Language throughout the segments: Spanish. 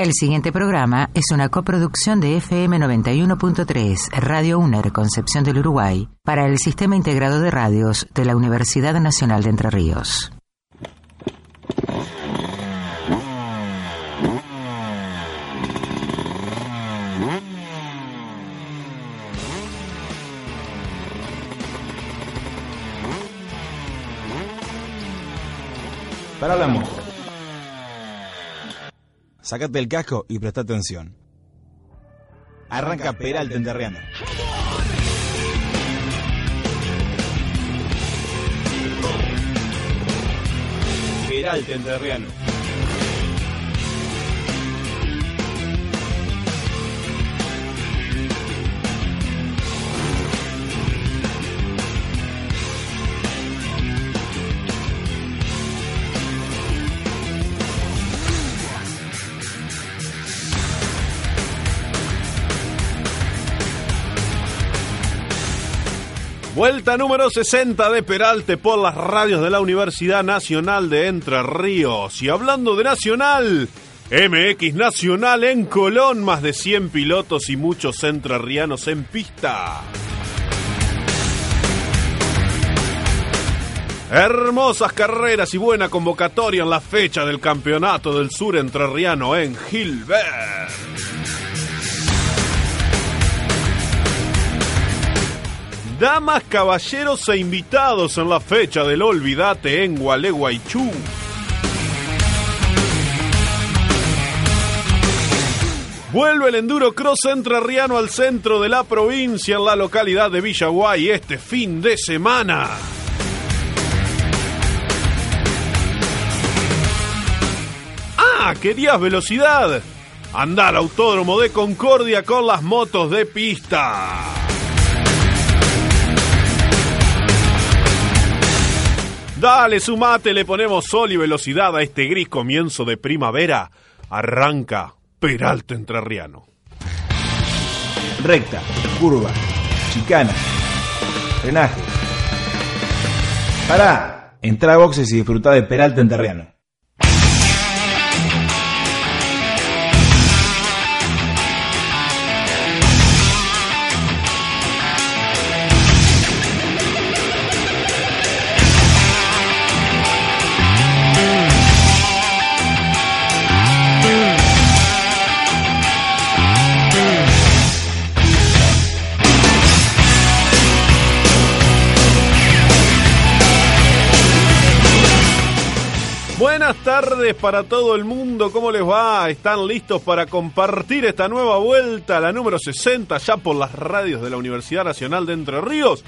El siguiente programa es una coproducción de FM 91.3, Radio UNER, Concepción del Uruguay, para el Sistema Integrado de Radios de la Universidad Nacional de Entre Ríos. Para. Sácate el casco y presta atención. Arranca Peralta Enterriano. Peralta Enterriano. Vuelta número 60 de Peralte por las radios de la Universidad Nacional de Entre Ríos. Y hablando de Nacional, MX Nacional en Colón, más de 100 pilotos y muchos entrerrianos en pista. Hermosas carreras y buena convocatoria en la fecha del Campeonato del Sur Entrerriano en Gilbert. Damas, caballeros e invitados en la fecha del Olvidate en Gualeguaychú. Vuelve el Enduro Cross Entrerriano al centro de la provincia en la localidad de Villaguay este fin de semana. ¡Ah! ¡Querías velocidad! Anda al Autódromo de Concordia con las motos de pista. Dale, sumate, le ponemos sol y velocidad a este gris comienzo de primavera. Arranca Peralta Entrerriano. Recta, curva, chicana, frenaje. Pará, entra a boxes y disfruta de Peralta Enterriano. Buenas tardes para todo el mundo, ¿cómo les va? ¿Están listos para compartir esta nueva vuelta, la número 60, ya por las radios de la Universidad Nacional de Entre Ríos?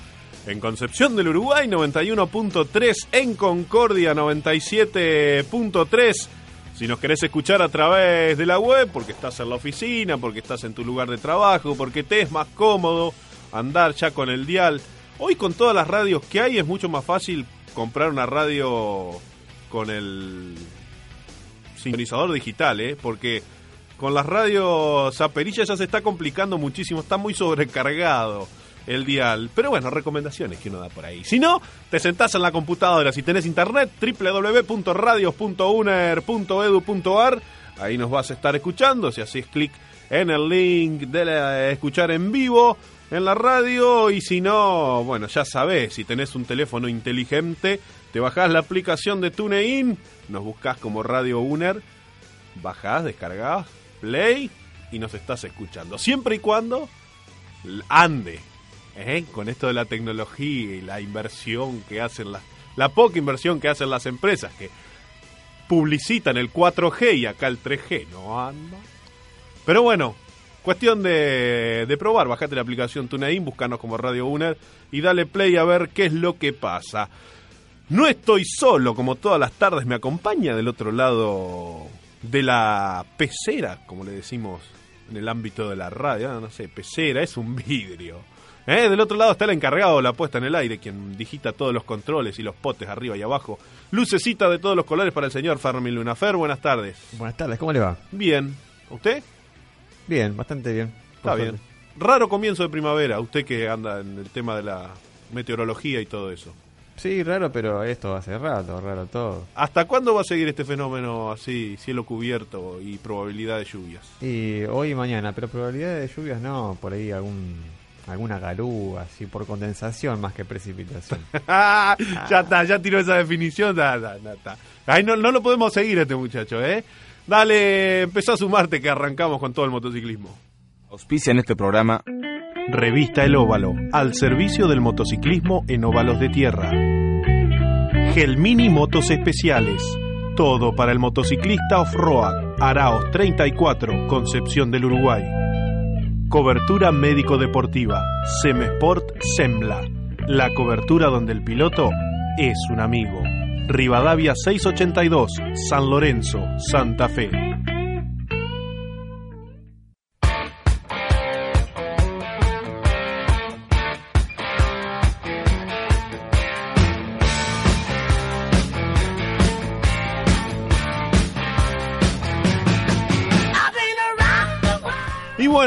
En Concepción del Uruguay 91.3, en Concordia 97.3. Si nos querés escuchar a través de la web, porque estás en la oficina, porque estás en tu lugar de trabajo, porque te es más cómodo andar ya con el dial. Hoy con todas las radios que hay es mucho más fácil comprar una radio con el sintonizador digital, ¿eh? porque con las radios a ya se está complicando muchísimo, está muy sobrecargado el dial. Pero bueno, recomendaciones que uno da por ahí. Si no, te sentás en la computadora, si tenés internet, www.radios.uner.edu.ar, ahí nos vas a estar escuchando, si haces clic en el link de la- escuchar en vivo en la radio y si no, bueno, ya sabés, si tenés un teléfono inteligente, te bajás la aplicación de TuneIn, nos buscás como Radio UNER, bajás, descargás, play y nos estás escuchando. Siempre y cuando ande, ¿eh? con esto de la tecnología y la inversión que hacen las, la poca inversión que hacen las empresas que publicitan el 4G y acá el 3G no anda. Pero bueno, cuestión de, de probar, bajate la aplicación TuneIn, buscanos como Radio UNER y dale play a ver qué es lo que pasa. No estoy solo, como todas las tardes me acompaña del otro lado de la pecera, como le decimos en el ámbito de la radio, ah, no sé, pecera, es un vidrio. ¿Eh? Del otro lado está el encargado de la puesta en el aire, quien digita todos los controles y los potes arriba y abajo. Lucecita de todos los colores para el señor Fermín Lunafer, buenas tardes. Buenas tardes, ¿cómo le va? Bien, ¿usted? Bien, bastante bien. Está bien. Raro comienzo de primavera, usted que anda en el tema de la meteorología y todo eso. Sí, raro, pero esto hace rato, raro todo. ¿Hasta cuándo va a seguir este fenómeno así, cielo cubierto y probabilidad de lluvias? Y hoy y mañana, pero probabilidad de lluvias no, por ahí algún alguna garú, así por condensación más que precipitación. ya está, ya tiró esa definición. Da, da, da, Ahí no, no lo podemos seguir a este muchacho, ¿eh? Dale, empezó a sumarte que arrancamos con todo el motociclismo. Auspicia en este programa Revista El Óvalo, al servicio del motociclismo en óvalos de tierra. Gelmini Motos Especiales, todo para el motociclista off-road. Araos 34, Concepción del Uruguay. Cobertura médico-deportiva, Semesport Sembla. La cobertura donde el piloto es un amigo. Rivadavia 682, San Lorenzo, Santa Fe.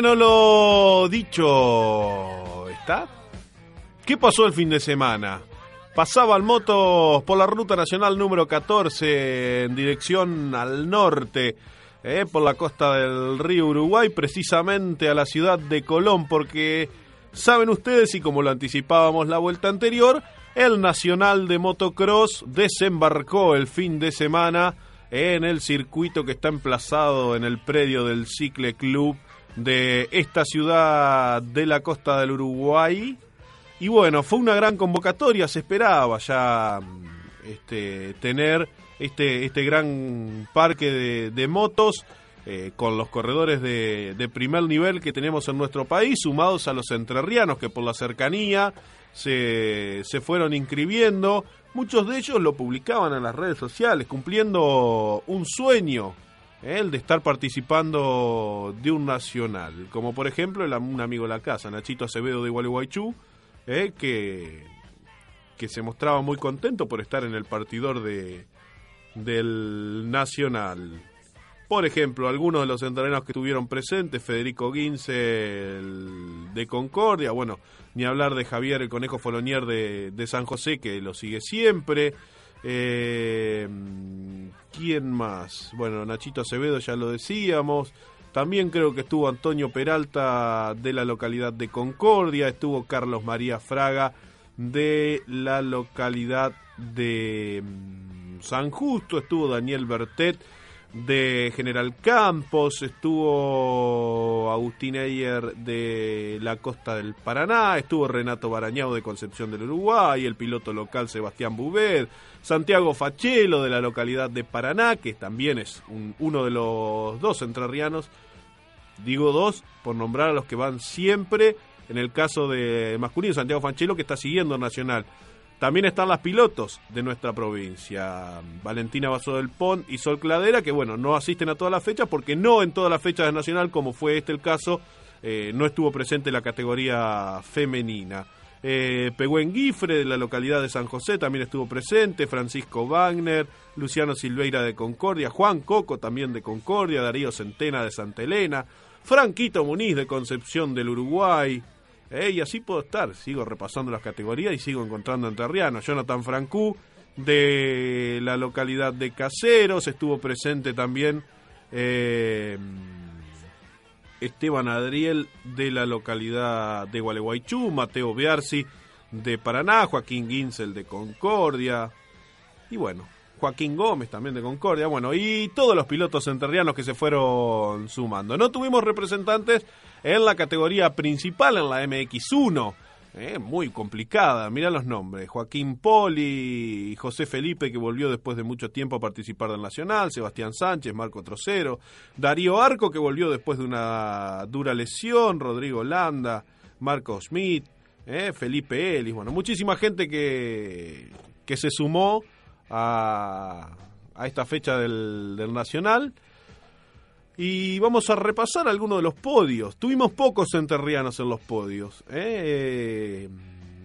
Bueno, lo dicho está. ¿Qué pasó el fin de semana? Pasaba el moto por la ruta nacional número 14 en dirección al norte, eh, por la costa del río Uruguay, precisamente a la ciudad de Colón, porque saben ustedes, y como lo anticipábamos la vuelta anterior, el Nacional de Motocross desembarcó el fin de semana en el circuito que está emplazado en el predio del Cicle Club de esta ciudad de la costa del Uruguay. Y bueno, fue una gran convocatoria, se esperaba ya este, tener este, este gran parque de, de motos eh, con los corredores de, de, primer nivel que tenemos en nuestro país, sumados a los entrerrianos que por la cercanía se, se fueron inscribiendo. Muchos de ellos lo publicaban en las redes sociales, cumpliendo un sueño el de estar participando de un nacional, como por ejemplo un amigo de la casa, Nachito Acevedo de Gualeguaychú, eh, que, que se mostraba muy contento por estar en el partidor de, del nacional. Por ejemplo, algunos de los entrenados que estuvieron presentes, Federico Guince de Concordia, bueno, ni hablar de Javier el Conejo Folonier de, de San José, que lo sigue siempre. Eh, ¿Quién más? Bueno, Nachito Acevedo ya lo decíamos. También creo que estuvo Antonio Peralta de la localidad de Concordia. Estuvo Carlos María Fraga de la localidad de mm, San Justo. Estuvo Daniel Bertet de General Campos, estuvo Agustín Eyer de la costa del Paraná, estuvo Renato Barañao de Concepción del Uruguay, el piloto local Sebastián Bubed, Santiago Fachelo de la localidad de Paraná, que también es un, uno de los dos entrerrianos, digo dos por nombrar a los que van siempre, en el caso de masculino Santiago Fachelo que está siguiendo Nacional. También están las pilotos de nuestra provincia, Valentina Vaso del Pont y Sol Cladera, que bueno, no asisten a todas las fechas porque no en todas las fechas de Nacional, como fue este el caso, eh, no estuvo presente la categoría femenina. Eh, Pehuen Guifre, de la localidad de San José, también estuvo presente, Francisco Wagner, Luciano Silveira de Concordia, Juan Coco también de Concordia, Darío Centena de Santa Elena, Franquito Muniz de Concepción del Uruguay, eh, y así puedo estar, sigo repasando las categorías y sigo encontrando entrerrianos. Jonathan Francú, de la localidad de Caseros, estuvo presente también eh, Esteban Adriel de la localidad de Gualeguaychú, Mateo Biarci de Paraná, Joaquín Ginsel de Concordia, y bueno, Joaquín Gómez también de Concordia, bueno, y todos los pilotos enterrianos que se fueron sumando. No tuvimos representantes en la categoría principal, en la MX1. Eh, muy complicada, mira los nombres. Joaquín Poli, José Felipe, que volvió después de mucho tiempo a participar del Nacional, Sebastián Sánchez, Marco Trocero, Darío Arco, que volvió después de una dura lesión, Rodrigo Landa, Marco Schmidt, eh, Felipe Ellis, bueno, muchísima gente que, que se sumó a, a esta fecha del, Nacional y vamos a repasar algunos de los podios. Tuvimos pocos enterrianos en los podios. ¿eh?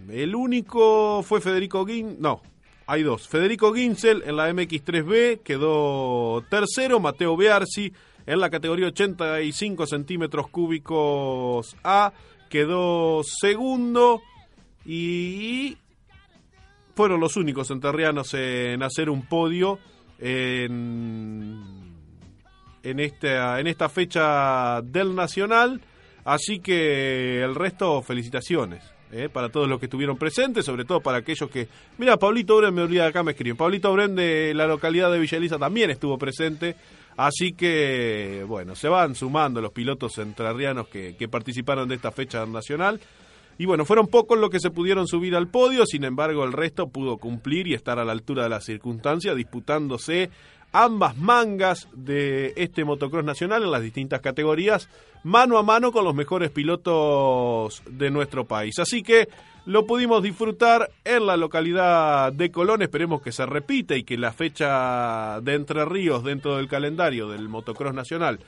El único fue Federico Gin... No, hay dos. Federico Ginsel en la MX3B quedó tercero. Mateo Bearsi en la categoría 85 centímetros cúbicos A quedó segundo. Y fueron los únicos enterrianos en hacer un podio en, en, esta, en esta fecha del Nacional. Así que el resto, felicitaciones. eh, para todos los que estuvieron presentes, sobre todo para aquellos que... Mira, Pablito Obren, me olvidé acá, me escriben. Pablito Obren de la localidad de Villa Elisa también estuvo presente. Así que, bueno, se van sumando los pilotos entrerrianos que, que participaron de esta fecha nacional. Y bueno, fueron pocos los que se pudieron subir al podio, sin embargo el resto pudo cumplir y estar a la altura de las circunstancias, disputándose ambas mangas de este motocross nacional en las distintas categorías, mano a mano con los mejores pilotos de nuestro país. Así que lo pudimos disfrutar en la localidad de Colón, esperemos que se repita y que la fecha de Entre Ríos dentro del calendario del motocross nacional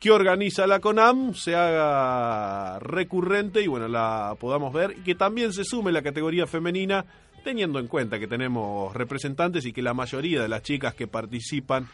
que organiza la CONAM se haga recurrente y bueno, la podamos ver. Y que también se sume la categoría femenina teniendo en cuenta que tenemos representantes y que la mayoría de las chicas que participan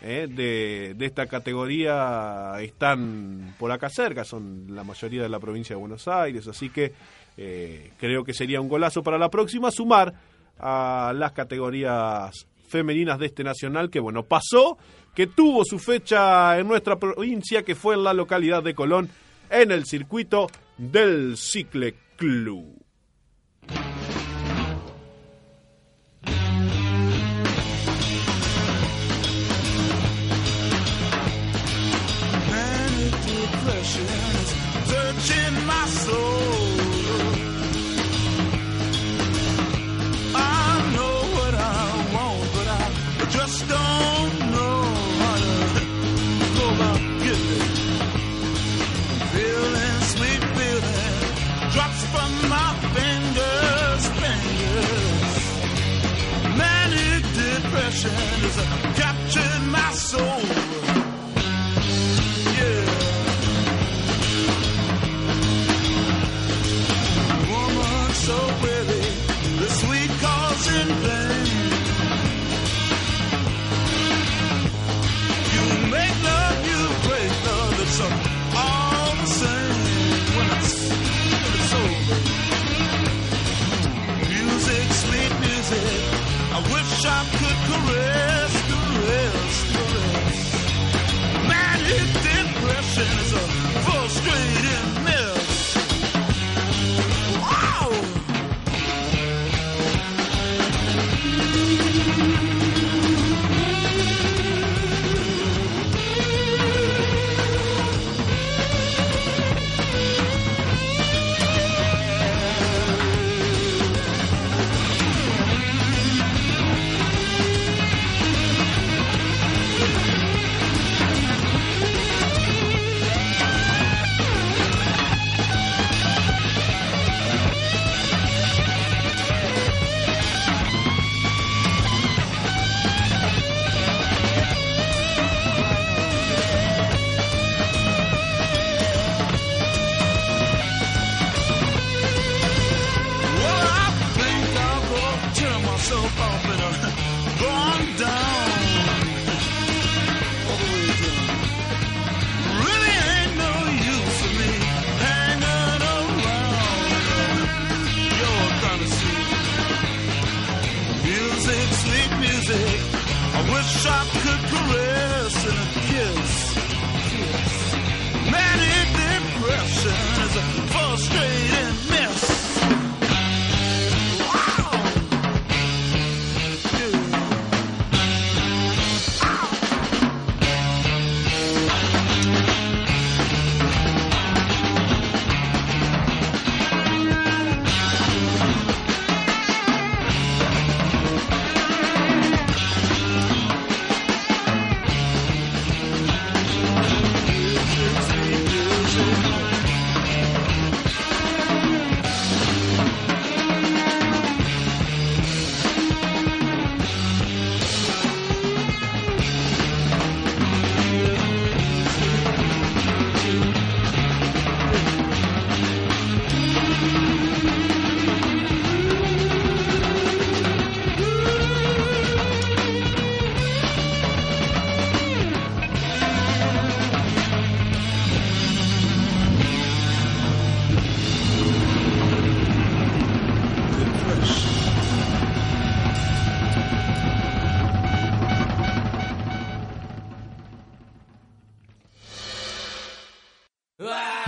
eh, de, esta categoría están por acá cerca, son la mayoría de la provincia de Buenos Aires, así que eh, creo que sería un golazo para la próxima sumar a las categorías femeninas de este nacional que bueno, pasó, que tuvo su fecha en nuestra provincia, que fue en la localidad de Colón, en el circuito del Cicle Club. at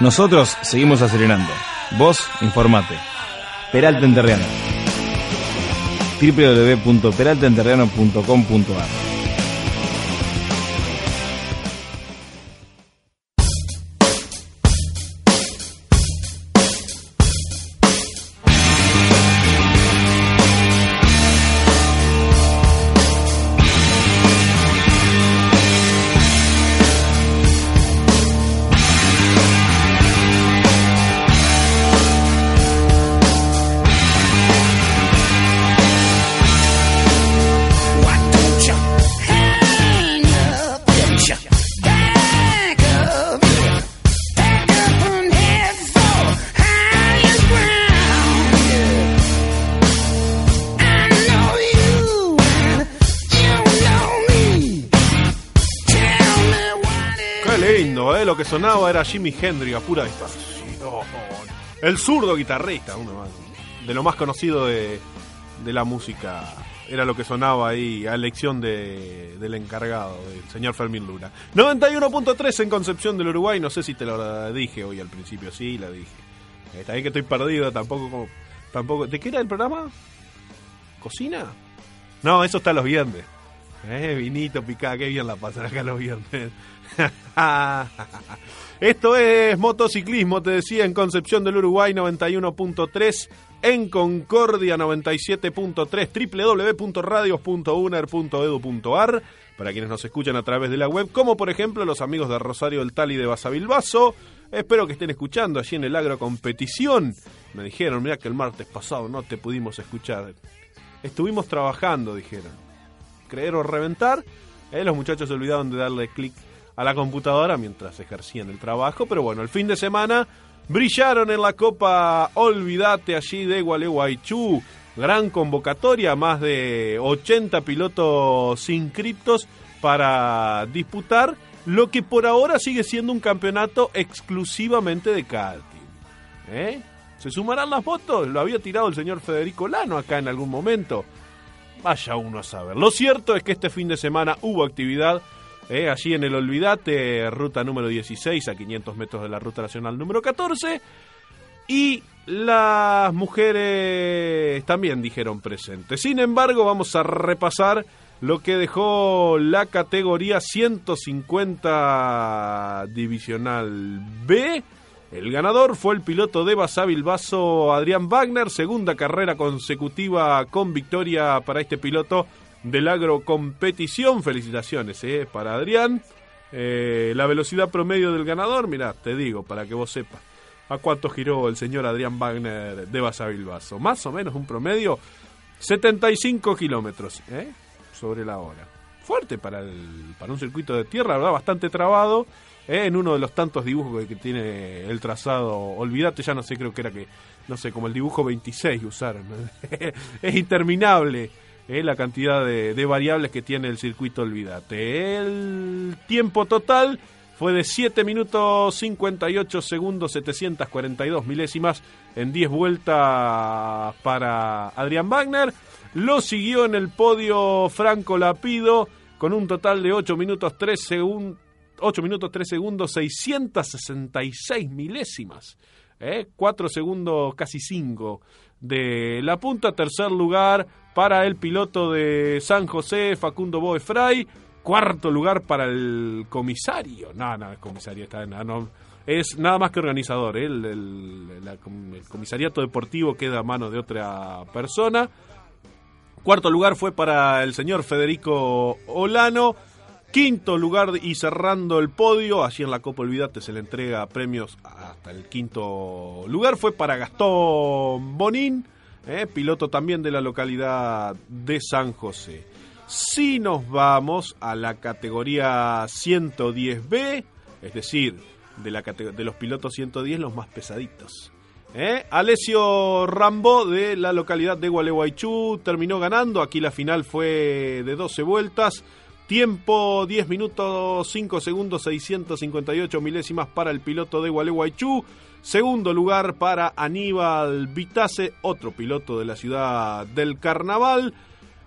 Nosotros seguimos acelerando. Vos, informate. Peralta era Jimi Hendrix a pura distorsión. El zurdo guitarrista, uno más. De lo más conocido de, de la música. Era lo que sonaba ahí a elección de, del encargado, del señor Fermín Luna. 91.3 en Concepción del Uruguay. No sé si te lo dije hoy al principio. Sí, la dije. Está bien que estoy perdido, tampoco tampoco. ¿De qué era el programa? ¿Cocina? No, eso está los viernes. Eh, vinito, picada, qué bien la pasan acá los viernes. Esto es motociclismo, te decía, en Concepción del Uruguay 91.3, en Concordia 97.3, www.radios.uner.edu.ar, para quienes nos escuchan a través de la web, como por ejemplo los amigos de Rosario del Tal y de Basavilbaso. Espero que estén escuchando allí en el Agro Competición. Me dijeron, mira que el martes pasado no te pudimos escuchar. Estuvimos trabajando, dijeron creer o reventar. Eh, los muchachos se olvidaron de darle clic a la computadora mientras ejercían el trabajo. Pero bueno, el fin de semana brillaron en la Copa Olvídate allí de Gualeguaychú. Gran convocatoria, más de 80 pilotos inscriptos para disputar lo que por ahora sigue siendo un campeonato exclusivamente de karting. ¿Eh? ¿Se sumarán las motos? Lo había tirado el señor Federico Lano acá en algún momento. Vaya uno a saber. Lo cierto es que este fin de semana hubo actividad eh, allí en el Olvidate, ruta número 16, a 500 metros de la ruta nacional número 14. Y las mujeres también dijeron presente. Sin embargo, vamos a repasar lo que dejó la categoría 150 Divisional B. El ganador fue el piloto de Basavilbaso Adrián Wagner, segunda carrera consecutiva con victoria para este piloto del agrocompetición. Felicitaciones eh, para Adrián. Eh, la velocidad promedio del ganador, mirá, te digo, para que vos sepas. ¿A cuánto giró el señor Adrián Wagner de Basavilbaso? Más o menos un promedio 75 kilómetros ¿eh? sobre la hora. Fuerte para, el, para un circuito de tierra, ¿verdad? Bastante trabado. En uno de los tantos dibujos que, tiene el trazado. Olvídate, ya no sé, creo que era que, no sé, como el dibujo 26 usaron. es interminable ¿eh? la cantidad de, de variables que tiene el circuito Olvídate. El tiempo total fue de 7 minutos 58 segundos 742 milésimas en 10 vueltas para Adrián Wagner. Lo siguió en el podio Franco Lapido con un total de 8 minutos 3 segundos. 8 minutos 3 segundos 666 milésimas. ¿eh? 4 segundos casi 5 de la punta. Tercer lugar para el piloto de San José, Facundo Boefray. Cuarto lugar para el comisario. No, no, el comisario está es nada más que organizador. ¿eh? El, el- comisariato deportivo queda a mano de otra persona. Cuarto lugar fue para el señor Federico Olano. Quinto lugar y cerrando el podio, allí en la Copa Olvídate se le entrega premios hasta el quinto lugar, fue para Gastón Bonín, eh, piloto también de la localidad de San José. Si nos vamos a la categoría 110B, es decir, de, la de los pilotos 110 los más pesaditos. ¿Eh? Alessio Rambo de la localidad de Gualeguaychú terminó ganando. Aquí la final fue de 12 vueltas. Tiempo 10 minutos 5 segundos 658 milésimas para el piloto de Gualeguaychú. Segundo lugar para Aníbal Vitase, otro piloto de la ciudad del Carnaval.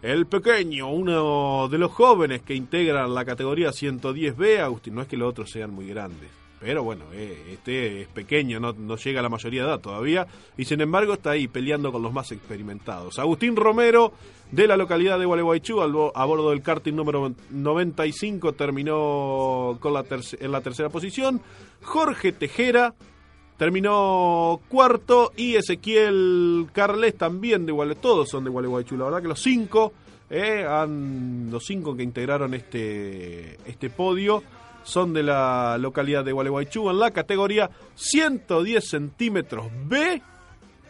El pequeño, uno de los jóvenes que integran la categoría 110B, Agustín, no es que los otros sean muy grandes. Pero bueno, eh, este es pequeño, no, no llega a la mayoría de edad todavía. Y sin embargo está ahí peleando con los más experimentados. Agustín Romero, de la localidad de Gualeguaychú, a bordo del karting número 95, terminó con la en la tercera posición. Jorge Tejera terminó cuarto. Y Ezequiel Carles también de Gualeguaychú. Todos son de Gualeguaychú. La verdad que los cinco, eh, han, los cinco que integraron este, este podio son de la localidad de Gualeguaychú en la categoría 110 centímetros B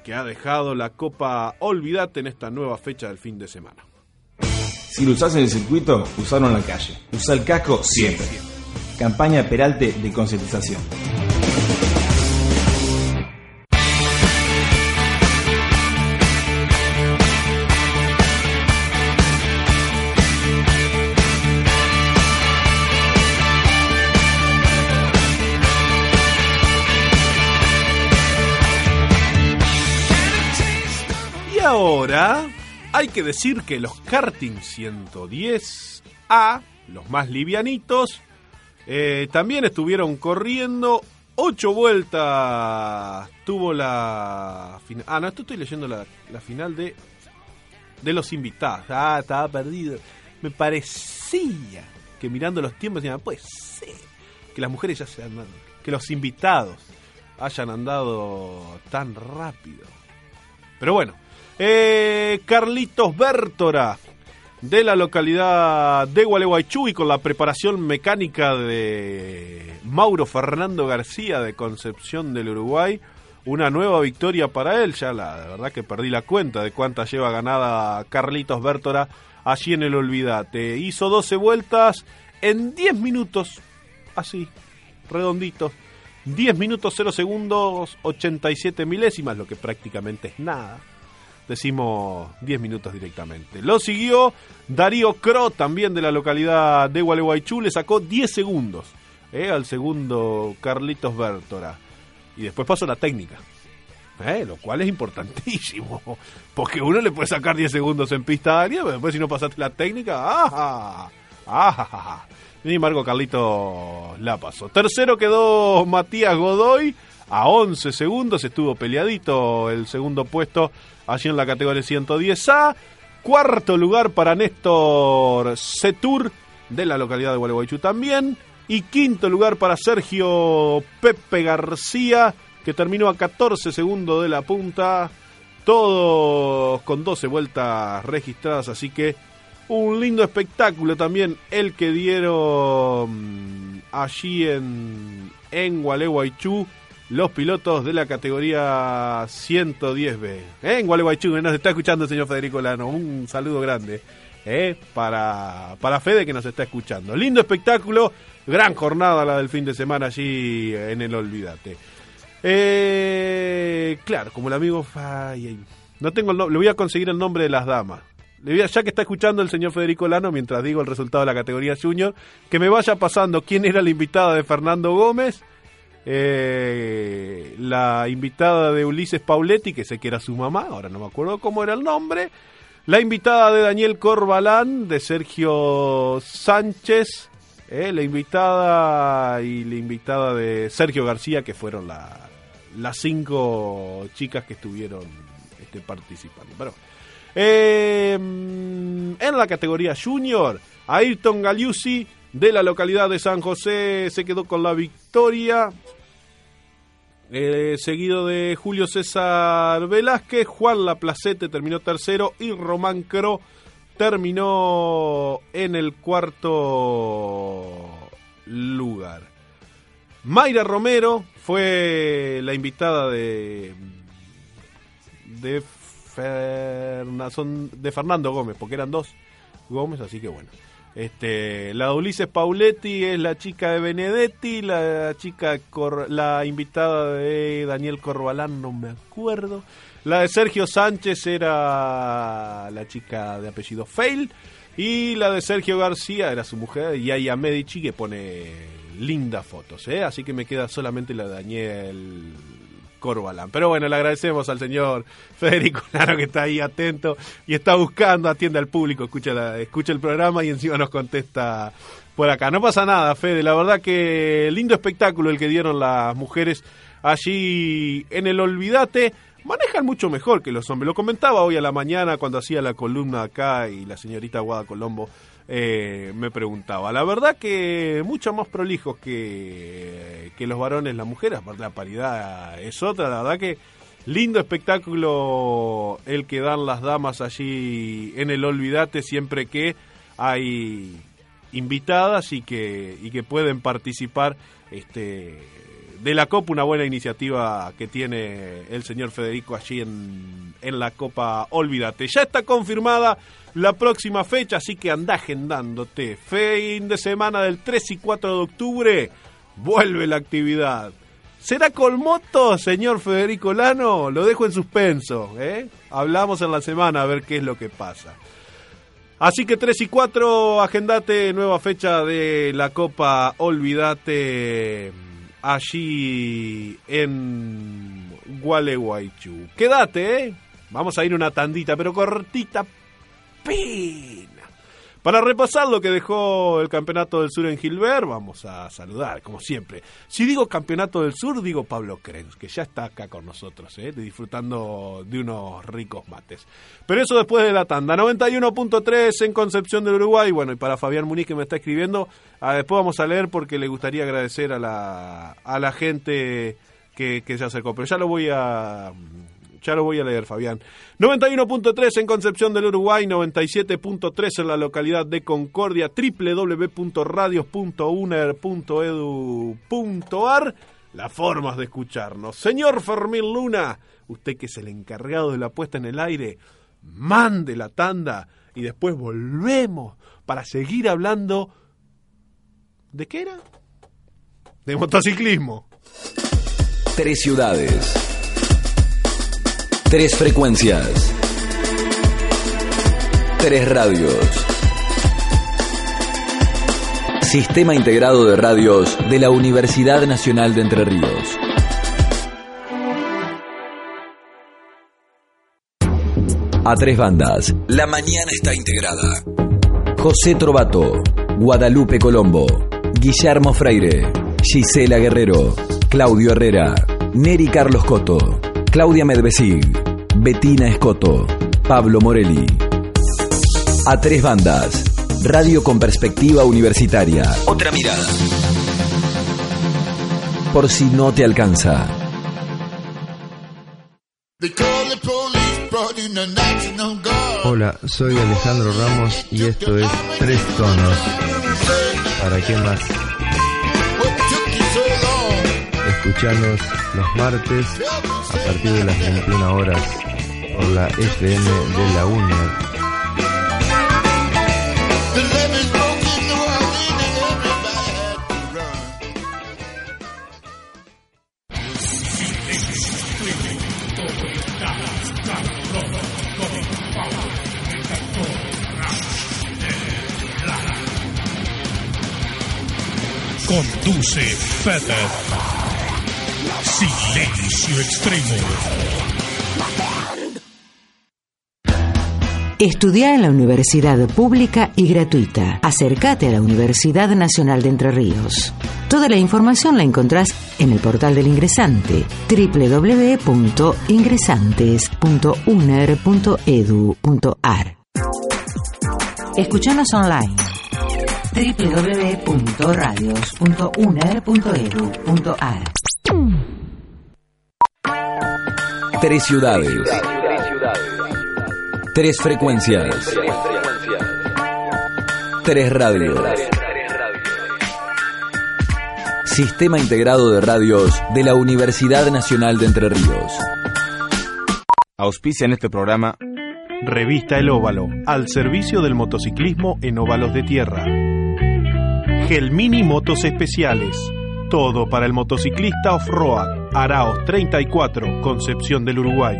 que ha dejado la Copa Olvidate en esta nueva fecha del fin de semana. Si lo usás en el circuito, usalo en la calle. Usa el casco siempre. Campaña Peralte de concientización. Ahora hay que decir que los karting 110A, los más livianitos, eh, también estuvieron corriendo. Ocho vueltas tuvo la final. Ah, no, esto estoy leyendo la, final de, de los invitados. Ah, estaba perdido. Me parecía que mirando los tiempos decían, pues ser que las mujeres ya se andan, que los invitados hayan andado tan rápido. Pero bueno, eh, Carlitos Bértora, de la localidad de Gualeguaychú y con la preparación mecánica de Mauro Fernando García de Concepción del Uruguay. Una nueva victoria para él, ya la verdad que perdí la cuenta de cuántas lleva ganada Carlitos Bértora allí en el Olvidate. Hizo 12 vueltas en 10 minutos, así, redonditos. 10 minutos 0 segundos 87 milésimas, lo que prácticamente es nada decimos 10 minutos directamente. Lo siguió Darío Cro, también de la localidad de Gualeguaychú, le sacó 10 segundos eh, al segundo Carlitos Bértora. Y después pasó la técnica, eh, lo cual es importantísimo, porque uno le puede sacar 10 segundos en pista aérea, pero después si no pasaste la técnica, ¡ah! ¡ah! Sin embargo, Carlitos la pasó. Tercero quedó Matías Godoy a 11 segundos. Estuvo peleadito el segundo puesto allí en la categoría 110A. Cuarto lugar para Néstor Setur de la localidad de Gualeguaychú también. Y quinto lugar para Sergio Pepe García, que terminó a 14 segundos de la punta. Todos con 12 vueltas registradas, así que un lindo espectáculo también el que dieron allí en, en Gualeguaychú los pilotos de la categoría 110B. ¿Eh? En Gualeguaychú, nos está escuchando el señor Federico Lano. Un saludo grande ¿eh? para, para Fede que nos está escuchando. Lindo espectáculo, gran jornada la del fin de semana allí en el Olvídate. Eh, claro, como el amigo... Ay, no tengo el no- le voy a conseguir el nombre de las damas. Ya que está escuchando el señor Federico Lano, mientras digo el resultado de la categoría Junior, que me vaya pasando quién era la invitada de Fernando Gómez, eh, la invitada de Ulises Pauletti, que sé que era su mamá, ahora no me acuerdo cómo era el nombre, la invitada de Daniel Corbalán, de Sergio Sánchez, eh, la invitada y la invitada de Sergio García, que fueron la- las cinco chicas que estuvieron este, participando. Pero, eh, en la categoría Junior, Ayrton Galiusi de la localidad de San José se quedó con la victoria. Eh, seguido de Julio César Velázquez, Juan Laplacete terminó tercero y Román Cro terminó en el cuarto lugar. Mayra Romero fue la invitada de de, de Fernando Gómez, porque eran dos Gómez, así que bueno. Este, la de Ulises Pauletti es la chica de Benedetti, la chica la invitada de Daniel Corbalán, no me acuerdo. La de Sergio Sánchez era la chica de apellido Fail y la de Sergio García era su mujer, Yaya Medici, que pone lindas fotos, ¿eh? así que me queda solamente la de Daniel Corbalán. Pero bueno, le agradecemos al señor Federico Laro que está ahí atento y está buscando, atiende al público, escucha, escucha el programa y encima nos contesta por acá. No pasa nada, Fede. La verdad que lindo espectáculo el que dieron las mujeres allí en el Olvídate. Manejan mucho mejor que los hombres. Lo comentaba hoy a la mañana cuando hacía la columna acá y la señorita Guada Colombo eh, me preguntaba. La verdad que mucho más prolijos que, que los varones, las mujeres. Aparte la paridad es otra. La verdad que lindo espectáculo el que dan las damas allí en el Olvídate siempre que hay invitadas y que, y que pueden participar este, de la Copa, una buena iniciativa que tiene el señor Federico allí en, en la Copa Olvídate. Ya está confirmada la próxima fecha, así que anda agendándote. Fin de semana del 3 y 4 de octubre, vuelve la actividad. ¿Será con moto, señor Federico Lano? Lo dejo en suspenso. ¿eh? Hablamos en la semana a ver qué es lo que pasa. Así que 3 y 4, agendate nueva fecha de la Copa Olvídate allí en Gualeguaychú. Quédate, ¿eh? Vamos a ir una tandita, pero cortita, pena. Para repasar lo que dejó el Campeonato del Sur en Gilbert, vamos a saludar, como siempre. Si digo Campeonato del Sur, digo Pablo Krenz, que ya está acá con nosotros, ¿eh? disfrutando de unos ricos mates. Pero eso después de la tanda. 91.3 en Concepción del Uruguay. Bueno, y para Fabián Muniz que me está escribiendo, ah, después vamos a leer porque le gustaría agradecer a la, a la gente que, que se acercó. Pero ya lo voy a ya lo voy a leer, Fabián. 91.3 en Concepción del Uruguay, 97.3 en la localidad de Concordia, www.radios.uner.edu.ar. Las formas de escucharnos. Señor Fermín Luna, usted que es el encargado de la puesta en el aire, mande la tanda y después volvemos para seguir hablando. ¿De qué era? De motociclismo. Tres ciudades. Tres frecuencias. Tres radios. Sistema integrado de radios de la Universidad Nacional de Entre Ríos. A tres bandas. La mañana está integrada. José Trovato, Guadalupe Colombo, Guillermo Freire, Gisela Guerrero, Claudio Herrera, Neri Carlos Coto, Claudia Medvesig, Betina Escoto, Pablo Morelli. A tres bandas. Radio con perspectiva universitaria. Otra mirada. Por si no te alcanza. Hola, soy Alejandro Ramos y esto es Tres Tonos. ¿Para qué más? Escuchanos los martes a partir de las 21 horas por la FM de la UNED. The levee's Silencio extremo. Estudia en la universidad pública y gratuita. Acércate a la Universidad Nacional de Entre Ríos. Toda la información la encontrás en el portal del ingresante www.ingresantes.uner.edu.ar. Escuchanos online www.radios.uner.edu.ar. Tres ciudades. Tres frecuencias. Tres radios. Sistema integrado de radios de la Universidad Nacional de Entre Ríos. Auspicia en este programa Revista El Óvalo, al servicio del motociclismo en óvalos de tierra. Gelmini Motos Especiales, todo para el motociclista off-road. Araos 34, Concepción del Uruguay.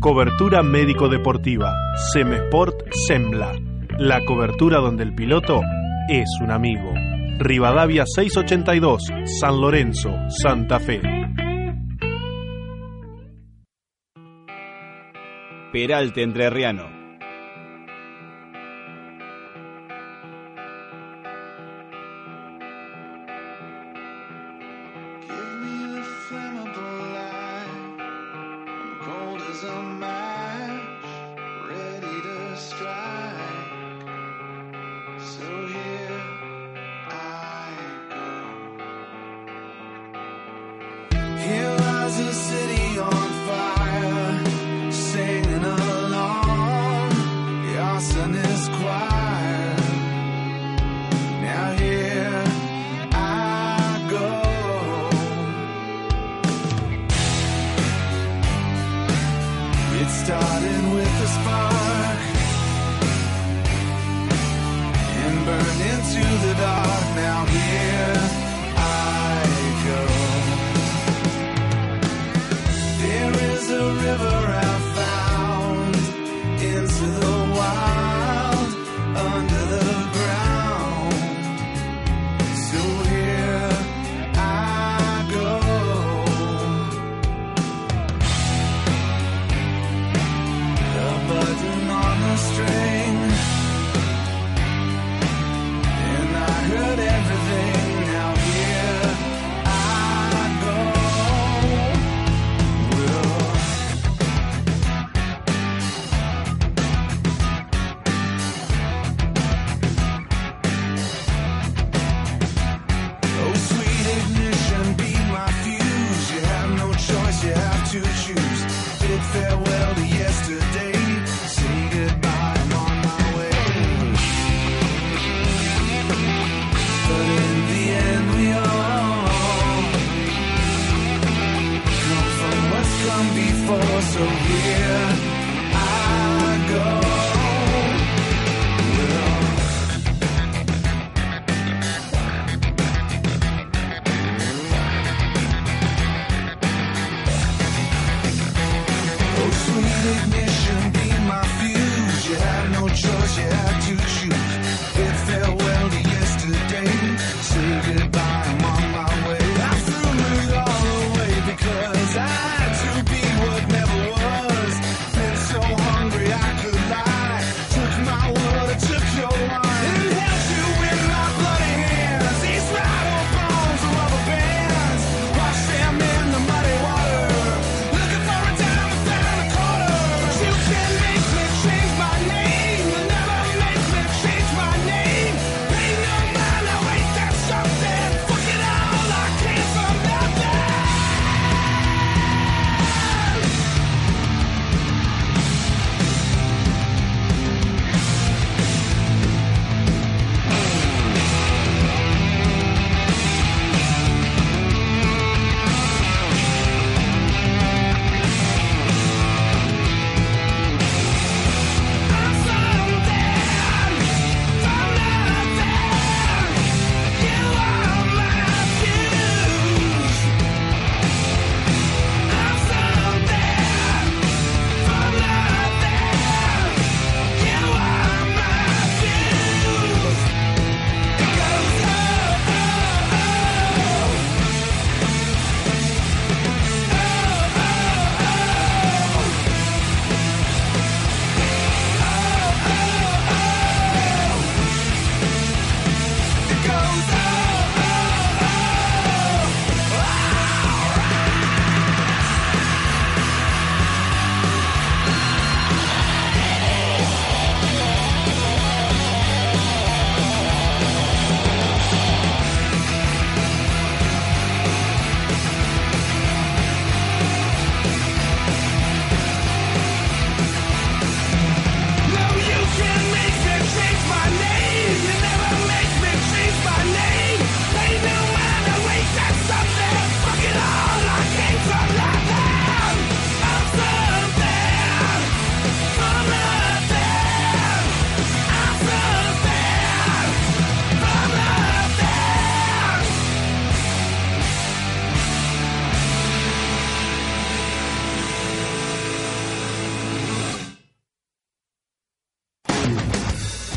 Cobertura médico-deportiva, Semesport Sembla. La cobertura donde el piloto es un amigo. Rivadavia 682, San Lorenzo, Santa Fe. Peralte Entrerriano.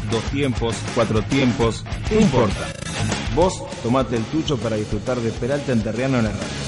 dos tiempos, cuatro tiempos, no importa. Vos tomate el tucho para disfrutar de Peralta en Terriano en el radio.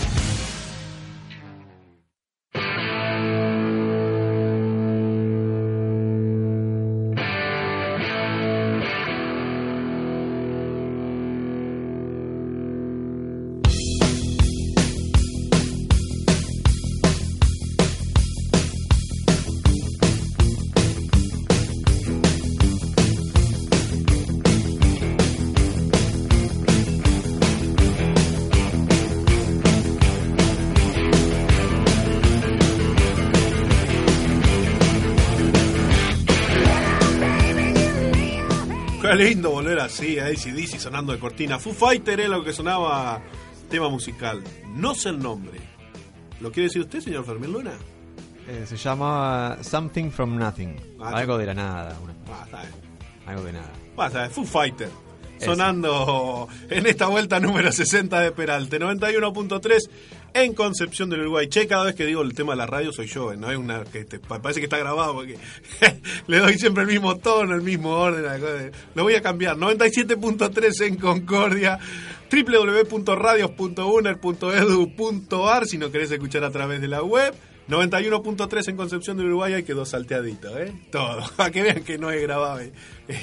Sí, ACDC sonando de cortina. Foo Fighter es lo que sonaba tema musical. No sé el nombre. ¿Lo quiere decir usted, señor Fermín Luna? Eh, se llama Something from Nothing. Ah, Algo de la nada. Ah, Algo de nada. Pasa, Foo Fighter. Sonando en esta vuelta número 60 de Peralte. 91.3 en Concepción del Uruguay. Che, cada vez que digo el tema de la radio soy yo, eh, no es una que parece que está grabado porque le doy siempre el mismo tono, el mismo orden. Lo voy a cambiar. 97.3 en Concordia, www.radios.uner.edu.ar si no querés escuchar a través de la web. 91.3 en Concepción del Uruguay hay quedó salteadito, ¿eh? Todo. Para que vean que no es grabado en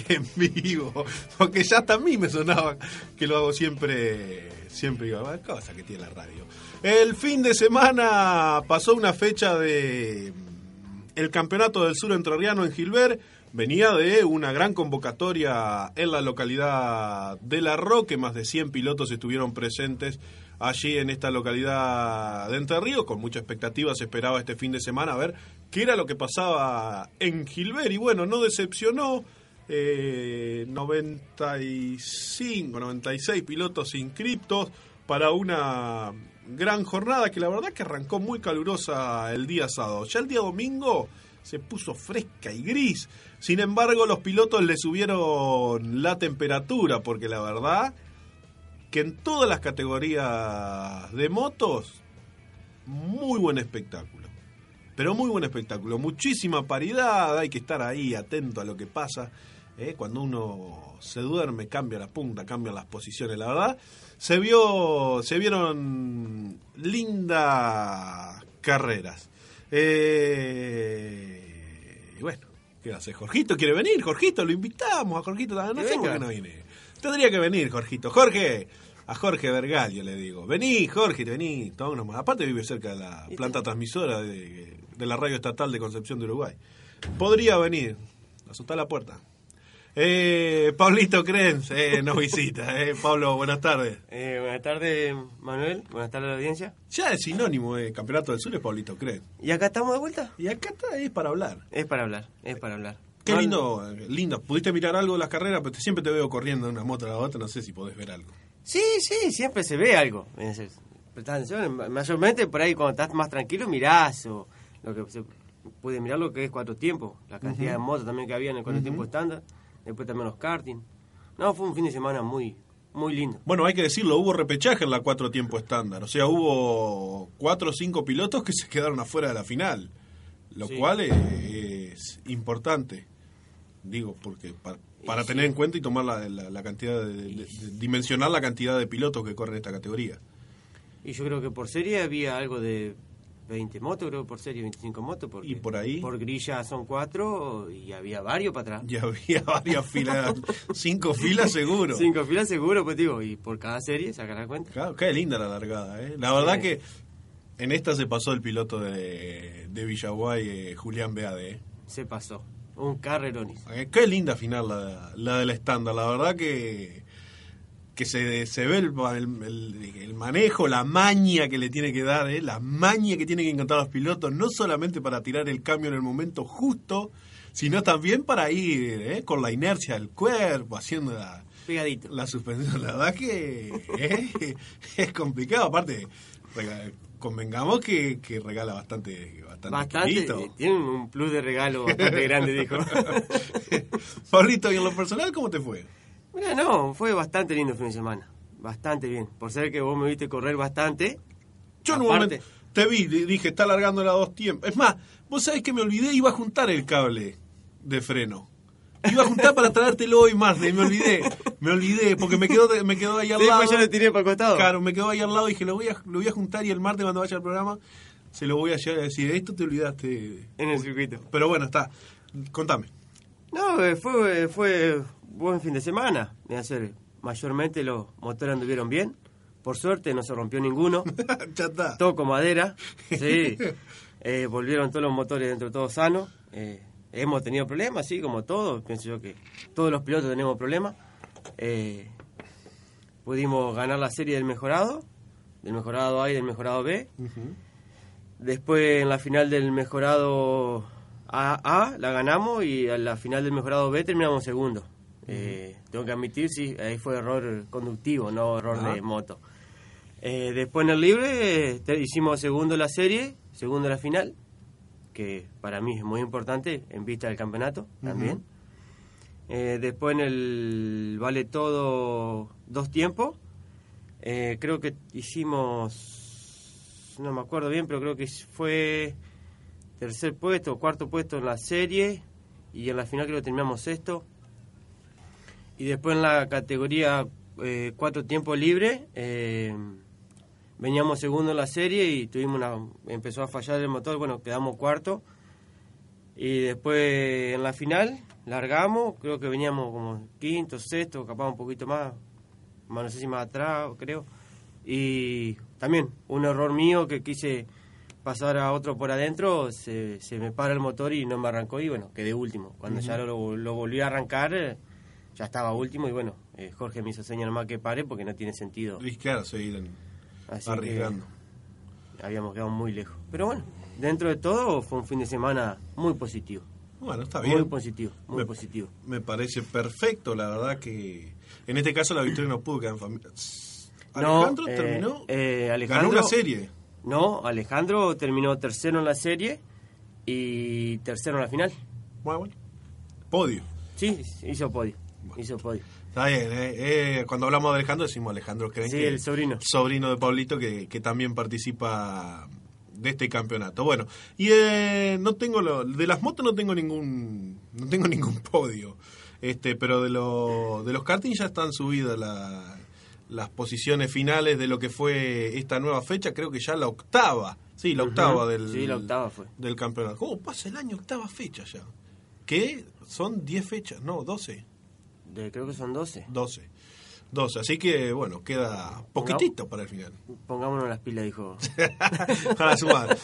en vivo. Porque ya hasta a mí me sonaba que lo hago siempre, siempre digo, "Ah, cosa que tiene la radio. El fin de semana pasó una fecha de mm, el Campeonato del Sur Entrerriano en Gilbert. Venía de una gran convocatoria en la localidad de La Roque, más de 100 pilotos estuvieron presentes allí en esta localidad de Entre. Con mucha expectativa se esperaba este fin de semana a ver qué era lo que pasaba en Gilbert. Y bueno, no decepcionó. Eh, 95, 96 pilotos inscriptos para una gran jornada que la verdad que arrancó muy calurosa el día sábado. Ya el día domingo se puso fresca y gris. Sin embargo, los pilotos le subieron la temperatura porque la verdad que en todas las categorías de motos, muy buen espectáculo. Pero muy buen espectáculo, muchísima paridad, hay que estar ahí atento a lo que pasa. ¿eh? Cuando uno se duerme, cambia la punta, cambian las posiciones, la verdad. Se vio, se vieron lindas carreras. Eh, y bueno, ¿qué hace? Jorgito quiere venir, Jorgito, lo invitamos a Jorgito, no Que sé por qué no viene. Tendría que venir, Jorgito. Jorge, a Jorge Vergal, yo le digo. Vení, Jorge, vení. Aparte vive cerca de la planta transmisora de, de la radio estatal de Concepción de Uruguay. Podría venir. Azotar la puerta. Eh, Pablito Krenz eh, nos visita. Eh. Pablo, buenas tardes. Eh, buenas tardes, Manuel. Buenas tardes a la audiencia. Ya es sinónimo de Campeonato del Sur es Pablito Krenz. ¿Y acá estamos de vuelta? Y acá está, es para hablar. Es para hablar, es para hablar. Qué No, lindo, lindo. Pudiste mirar algo de las carreras, pero te- siempre te veo corriendo de una moto a la otra. No sé si podés ver algo. Sí, sí, siempre se ve algo. Es decir, Prestá atención, ma- mayormente por ahí cuando estás más tranquilo mirás o lo que se puede mirar lo que es cuatro tiempos, la cantidad de motos también que había en el cuatro Ujú. tiempos estándar, después también los karting. No, fue un fin de semana muy muy lindo. Bueno, hay que decirlo, hubo repechaje en la cuatro tiempo estándar. O sea, hubo cuatro o cinco pilotos que se quedaron afuera de la final. Lo Sí. cual es, es importante. Digo, porque pa- para, tener sí. en cuenta y tomar la, la- la cantidad de, de- de- dimensionar la cantidad de pilotos que corren esta categoría. Y yo creo que por serie había algo de 20 motos, creo por serie 25 motos. Porque ¿Y por ahí? Por grilla son cuatro y había varios para atrás. Ya había varias filas, cinco filas seguro. Cinco filas seguro, pues digo, y por cada serie, sacar la cuenta. Claro, qué linda la largada, ¿eh? La verdad Sí. que en esta se pasó el piloto de, de Villaguay, eh, Julián Beade, ¿eh? Se pasó. Un carreronis. Eh, Qué linda final la, la del estándar, la verdad que, que se, se ve el, el- manejo, la maña que le tiene que dar, ¿eh? la maña que tienen que encontrar los pilotos, no solamente para tirar el cambio en el momento justo, sino también para ir ¿eh? con la inercia del cuerpo, haciendo la, Pegadito. la suspensión. La verdad que ¿eh? es complicado, aparte, convengamos que, que regala bastante, bastante, Bastante. eh, Tienen un plus de regalo bastante grande, dijo. Pablito, ¿y en lo personal cómo te fue? Mira, no, fue bastante lindo el fin de semana. Bastante bien. Por ser que vos me viste correr bastante. Yo en un Aparte- momento te vi, di- dije, está alargando la dos tiempos. Es más, vos sabés que me olvidé, iba a juntar el cable de freno. Iba a juntar para traértelo hoy martes, me olvidé. Me olvidé, porque me quedó, me quedó ahí al Sí, lado. pues yo le tiré para el costado. Claro, me quedó ahí al lado y dije, lo voy a, lo voy a juntar y el martes cuando vaya al programa se lo voy a llevar a decir, esto te olvidaste. En el circuito. Pero bueno, está. Contame. No, eh, fue, fue buen fin de semana. De hacer, mayormente los motores anduvieron bien. Por suerte no se rompió ninguno. con madera. Sí. Eh, volvieron todos los motores dentro todos sanos. Eh, hemos tenido problemas, sí, como todos. Pienso yo que todos los pilotos tenemos problemas. Eh, pudimos ganar la serie del mejorado, del mejorado A y del mejorado B. Después en la final del mejorado A, la ganamos y en la final del mejorado B terminamos segundo. Eh, tengo que admitir, sí, ahí fue error conductivo, no error Ah. de moto. Eh, después en el libre eh, te- hicimos segundo la serie, segundo la final. que para mí es muy importante en vista del campeonato también. Eh, después en el vale todo dos tiempos. Eh, creo que hicimos, no me acuerdo bien, pero creo que fue tercer puesto cuarto puesto en la serie y en la final creo que terminamos sexto. Y después en la categoría eh, cuatro tiempos libres, eh, veníamos segundo en la serie y tuvimos una, empezó a fallar el motor, bueno, quedamos cuarto. Y después en la final largamos, creo que veníamos como quinto, sexto, capaz un poquito más, más no sé si más atrás, creo. Y también un error mío que quise pasar a otro por adentro, se, se me para el motor y no me arrancó y bueno, quedé último. Cuando Ujú. ya lo, lo volví a arrancar, eh, ya estaba último y bueno, eh, Jorge me hizo señal nomás que pare porque no tiene sentido. Claro, seguir Así arriesgando. que habíamos quedado muy lejos. Pero bueno, dentro de todo fue un fin de semana muy positivo. Bueno, está Muy bien. positivo, muy me, positivo. Me parece perfecto, la verdad que en este caso la victoria no pudo quedar en familia. Alejandro No, eh, terminó, eh, Alejandro, ganó una serie. No, Alejandro terminó tercero en la serie y tercero en la final. Bueno, bueno. Podio. Sí, hizo podio. Hizo podio. Está bien, eh, eh, cuando hablamos de Alejandro decimos Alejandro creen Sí, que el sobrino. sobrino de Pablito que, que también participa de este campeonato. Bueno, y eh, no tengo lo, de las motos no tengo ningún no tengo ningún podio. Este, pero de lo, de los karting ya están subidas la- las posiciones finales de lo que fue esta nueva fecha, creo que ya la octava. Sí, la octava del Sí, la octava fue. del campeonato. ¿Cómo pasa el año octava fecha ya? Que son 10 fechas, no, 12. De, creo que son 12. 12. 12, así que bueno, queda poquitito para el final. Pongámonos las pilas, dijo. Para sumar.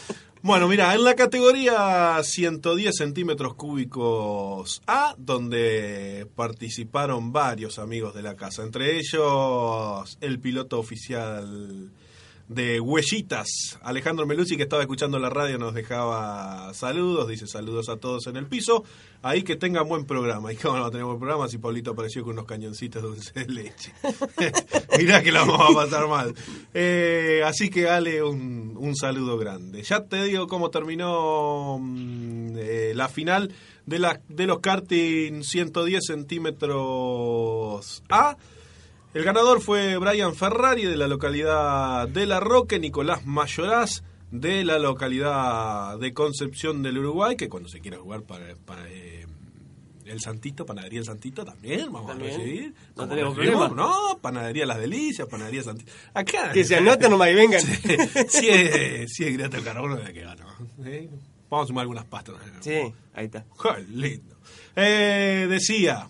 Bueno, mira, en la categoría 110 centímetros cúbicos A, donde participaron varios amigos de la casa, entre ellos el piloto oficial de Huellitas, Alejandro Melucci, que estaba escuchando la radio, nos dejaba saludos, dice saludos a todos en el piso. Ahí que tengan buen programa. ¿Y cómo no va a tener buen programa si Pablito apareció con unos cañoncitos de dulce de leche? Mirá que la vamos a pasar mal. Eh, así que Ale, un, un saludo grande. Ya te digo cómo terminó mm, eh, la final de, la, de los karting 110 centímetros A. El ganador fue Brian Ferrari de la localidad de La Roque, Nicolás Mayoraz de la localidad de Concepción del Uruguay, que cuando se quiera jugar para, para, eh, el Santito, Panadería El Santito también, vamos También. a recibir. No tenemos problema. No, Panadería Las Delicias, Panadería Santito. Acá. Que se anoten nomás y vengan. si, es, si es gratis el carbono, de que gano. ¿eh? Vamos a sumar algunas pastas. Sí, ahí está. ¡Qué lindo! Eh, decía,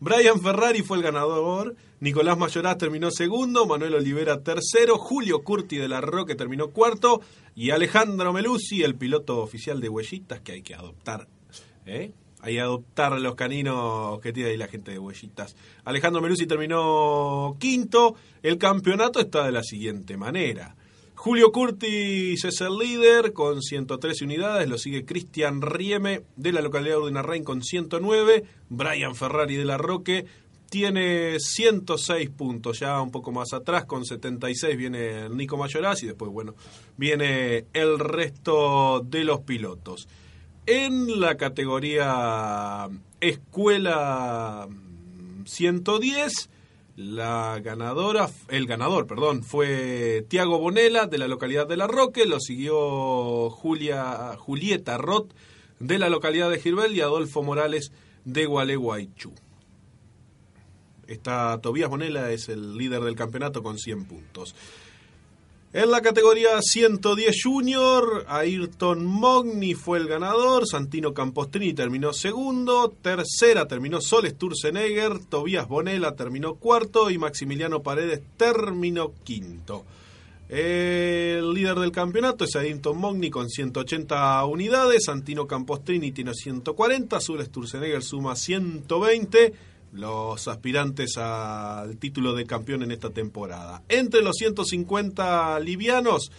Brian Ferrari fue el ganador, Nicolás Mayoraz terminó segundo, Manuel Olivera tercero, Julio Curti de la Roque terminó cuarto y Alejandro Melusi, el piloto oficial de Huellitas, que hay que adoptar. ¿eh? Hay que adoptar los caninos que tiene ahí la gente de Huellitas. Alejandro Melusi terminó quinto. El campeonato está de la siguiente manera. Julio Curtis es el líder con 113 unidades, lo sigue Cristian Rieme de la localidad de Urdinarrain con 109, Brian Ferrari de la Roque tiene 106 puntos, ya un poco más atrás con 76 viene Nico Mayoraz y después bueno, viene el resto de los pilotos. En la categoría escuela 110 la ganadora, el ganador, perdón, fue Tiago Bonela de la localidad de La Roque, lo siguió Julia, Julieta Roth de la localidad de Girbel y Adolfo Morales de Gualeguaychú. Está Tobías Bonela es el líder del campeonato con 100 puntos. En la categoría 110 Junior, Ayrton Mogni fue el ganador, Santino Campostrini terminó segundo, tercera terminó Sol Sturzenegger, Tobías Bonela terminó cuarto y Maximiliano Paredes terminó quinto. El líder del campeonato es Ayrton Mogni con 180 unidades, Santino Campostrini tiene 140, Sol Sturzenegger suma 120 los aspirantes al título de campeón en esta temporada. Entre los 150 livianos,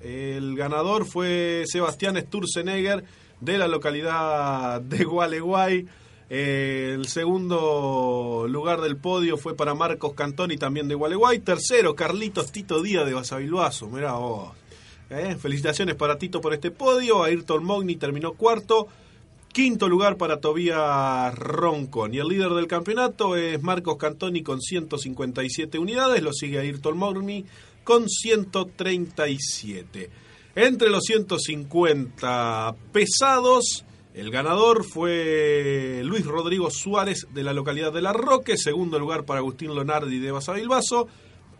el ganador fue Sebastián Sturzenegger de la localidad de Gualeguay. El segundo lugar del podio fue para Marcos Cantoni, también de Gualeguay. Tercero, Carlitos Tito Díaz de Basavilbaso. Mirá vos. ¿eh? Felicitaciones para Tito por este podio. Ayrton Mogni terminó cuarto. Quinto lugar para Tobías Roncon. Y el líder del campeonato es Marcos Cantoni con 157 unidades. Lo sigue Ayrton Mogni con 137. Entre los 150 pesados, el ganador fue Luis Rodrigo Suárez de la localidad de La Roque. Segundo lugar para Agustín Lonardi de Basavilbaso.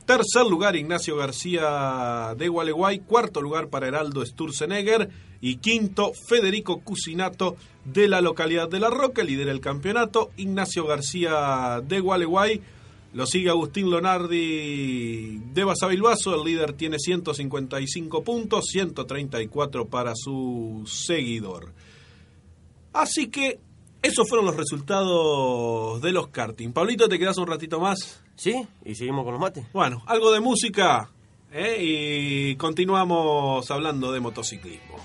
Tercer lugar, Ignacio García de Gualeguay. Cuarto lugar para Heraldo Sturzenegger. Y quinto, Federico Cusinato de la localidad de La Roca. Lidera el campeonato. Ignacio García de Gualeguay. Lo sigue Agustín Lonardi de Basavilbaso. El líder tiene 155 puntos, 134 para su seguidor. Así que esos fueron los resultados de los karting. Pablito, ¿te quedas un ratito más? Sí, y seguimos con los mates. Bueno, algo de música ¿eh? y continuamos hablando de motociclismo.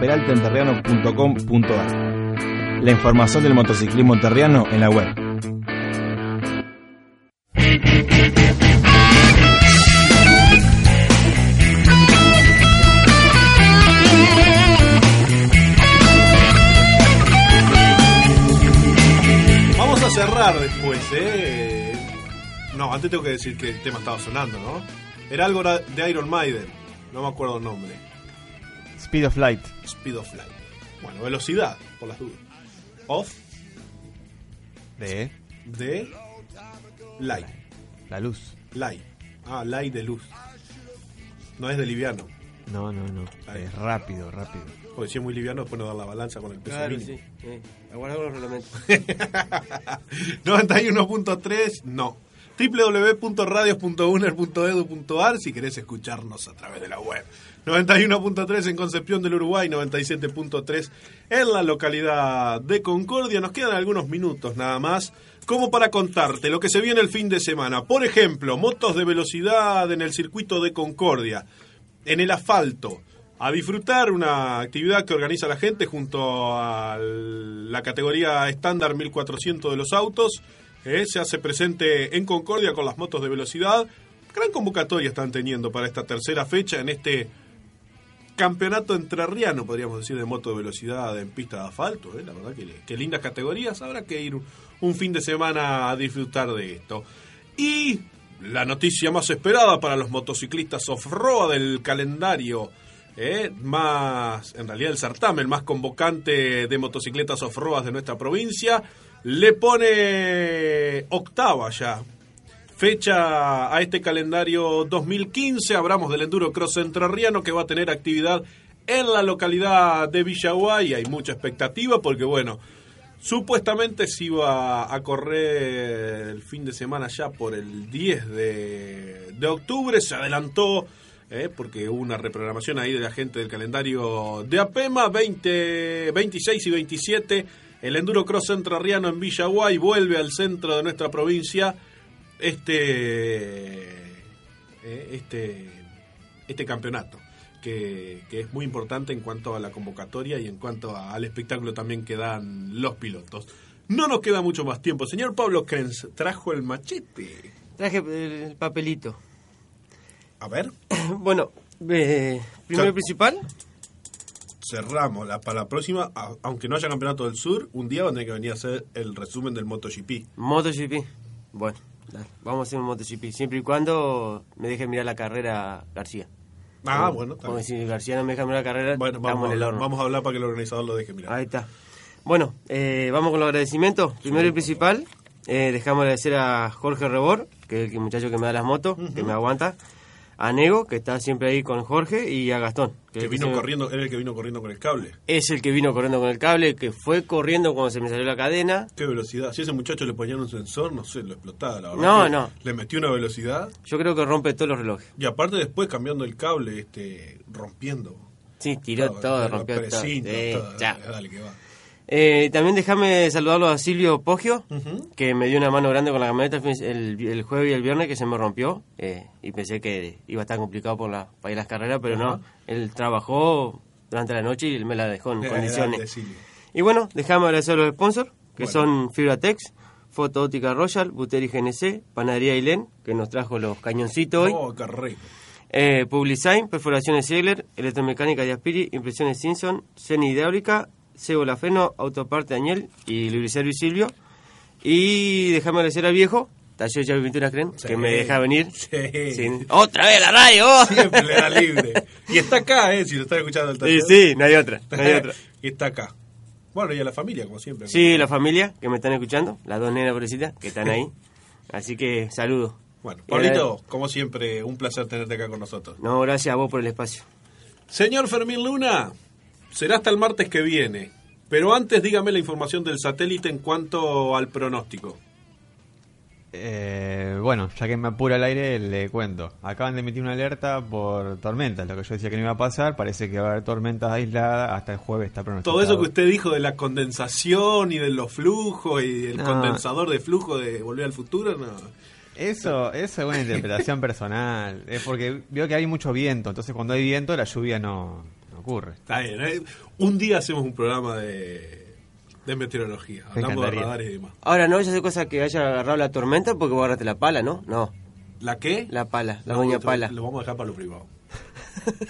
www.peraltaenterriano.com.ar. La información del motociclismo enterriano en la web. Vamos a cerrar después, ¿eh? No, antes tengo que decir que el tema estaba sonando, ¿no? Era algo de Iron Maiden, no me acuerdo el nombre. Speed of Light. Speed of Light. Bueno, velocidad, por las dudas. Off De de light. la luz. Light. Ah, light de luz. No es de liviano. No, no, no. Ahí. Es rápido, rápido. Porque si es muy liviano, después no dar la balanza con el peso Claro, mínimo. sí. Eh, aguardar con los reglamentos. 91.3, no. www.radios.uner.edu.ar si querés escucharnos a través de la web. 91.3 en Concepción del Uruguay, 97.3 en la localidad de Concordia. Nos quedan algunos minutos nada más como para contarte lo que se viene el fin de semana. Por ejemplo, motos de velocidad en el circuito de Concordia, en el asfalto. A disfrutar una actividad que organiza la gente junto a la categoría estándar 1400 de los autos. Eh, se hace presente en Concordia con las motos de velocidad. Gran convocatoria están teniendo para esta tercera fecha en este campeonato entrerriano, podríamos decir, de moto de velocidad en pista de asfalto. ¿eh? La verdad que, que lindas categorías. Habrá que ir un fin de semana a disfrutar de esto. Y la noticia más esperada para los motociclistas off-road del calendario. ¿eh? Más, en realidad, el certamen más convocante de motocicletas off-road de nuestra provincia. Le pone octava ya fecha a este calendario 2015. Hablamos del Enduro Cross Entrerriano que va a tener actividad en la localidad de Villaguay. Hay mucha expectativa porque, bueno, supuestamente se iba a correr el fin de semana ya por el 10 de, de octubre. Se adelantó. eh, porque hubo una reprogramación ahí de la gente del calendario de APEMA, 20, 26 y 27. El Enduro Cross Entrerriano en Villaguay vuelve al centro de nuestra provincia este eh, este este campeonato que, que es muy importante en cuanto a la convocatoria y en cuanto a- al espectáculo también que dan los pilotos. No nos queda mucho más tiempo. Señor Pablo Krenz, trajo el machete. Traje el papelito. A ver, bueno, eh, primero principal, cerramos la, para la próxima. a- aunque no haya campeonato del sur, un día van a tener que venir a hacer el resumen del MotoGP. MotoGP. Bueno, dale, vamos a hacer un MotoGP. Siempre y cuando me deje mirar la carrera García. Ah, Porque- bueno, Porque si García no me deja mirar la carrera, Bueno, estamos vamos, en el a- horno. vamos a hablar para que el organizador lo deje mirar. Ahí está. Bueno, eh, vamos con los agradecimientos. Primero y principal, eh, dejamos agradecer a Jorge Rebor, que es el muchacho que me da las motos, que me aguanta. A Nego, que está siempre ahí con Jorge, y a Gastón. Que vino corriendo, era el que vino corriendo con el cable. Es el que vino corriendo con el cable, que fue corriendo cuando se me salió la cadena. Qué velocidad. Si ese muchacho le ponían un sensor, no sé, lo explotaba, la verdad. No, no. Le metió una velocidad. Yo creo que rompe todos los relojes. Y aparte después cambiando el cable, este, rompiendo. Sí, tiró Todo, rompió todo. Sí, todo. Dale, dale, que va. Eh, también déjame saludarlo a Silvio Poggio, que me dio una mano grande con la camioneta el, jueves y el viernes que se me rompió. eh, y pensé que iba a estar complicado por la, para ir a las carreras, pero no. Él trabajó durante la noche y él me la dejó en condiciones. Y bueno, déjame agradecer a los sponsors, que Bueno. son Fibratex, Foto Óptica Royal, Buteri GNC, Panadería Ilén, que nos trajo los cañoncitos hoy. Oh, qué rico. Eh, Publisign, Perforaciones Ziegler, Electromecánica de Aspiri, Impresiones Simpson, Ceni Hidráulica, Sebo Lafeno, Autoparte Añel y Lubriservi Silvio. Y déjame agradecer al viejo, Taller Llave Pinturas Creen, Sí. que me deja venir. Sí. Sí. ¡Otra vez la radio! Siempre le da libre. Y está acá, ¿eh? Si lo están escuchando el Sí, taller. sí, no hay otra, no hay otra. y está acá. Bueno, y a la familia, como siempre. Sí, la familia que me están escuchando, las dos nenas pobrecitas que están ahí. Así que saludos. Bueno, Y Pablito, como siempre, un placer tenerte acá con nosotros. No, gracias a vos por el espacio. Señor Fermín Luna, será hasta el martes que viene. Pero antes dígame la información del satélite en cuanto al pronóstico. Eh, bueno, ya que me apura el aire, le cuento. Acaban de emitir una alerta por tormentas, lo que yo decía que no iba a pasar. Parece que va a haber tormentas aisladas hasta el jueves. Está pronosticado. Todo eso que usted dijo de la condensación y de los flujos y el No. condensador de flujo de Volver al Futuro, no. Eso, eso es una interpretación personal. Es porque veo que hay mucho viento. Entonces, cuando hay viento, la lluvia no, no ocurre. Está bien, ¿eh? Un día hacemos un programa de, de meteorología, Me hablando de encantaría. radares y demás. Ahora no vaya a hacer cosa que haya agarrado la tormenta porque vos agarraste la pala, ¿no? No, ¿La qué? la pala, la No, doña pala. Lo vamos a dejar para lo privado.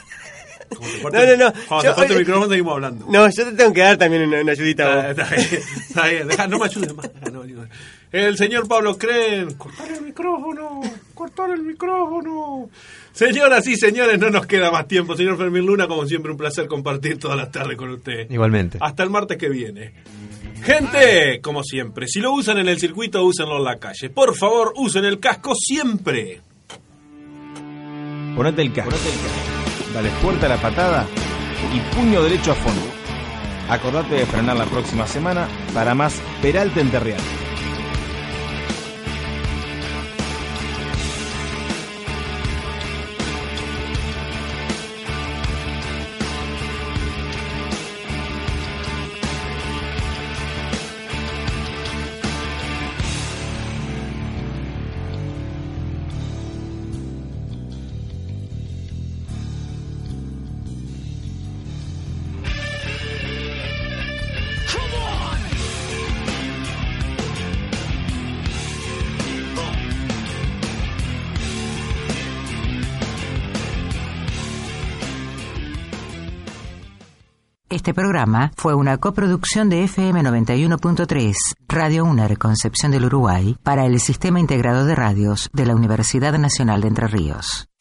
Como te No, no, no. Cuando Yo- te corte el micrófono seguimos hablando. No, yo te tengo que dar también una, una ayudita está bien, está bien. Deja, no me ayudes más. no, no. El señor Pablo Cren. Cortar el micrófono. Cortar el micrófono. Señoras y señores, no nos queda más tiempo. Señor Fermín Luna, como siempre, un placer compartir todas las tardes con usted. Igualmente. Hasta el martes que viene. Gente, como siempre, si lo usan en el circuito, úsenlo en la calle. Por favor, usen el casco siempre. Ponete el casco. Dale fuerte a la patada y puño derecho a fondo. Acordate de frenar la próxima semana para más Peralta en Terreal. Programa fue una coproducción de FM 91.3, Radio UNER Concepción del Uruguay, para el Sistema Integrado de Radios de la Universidad Nacional de Entre Ríos.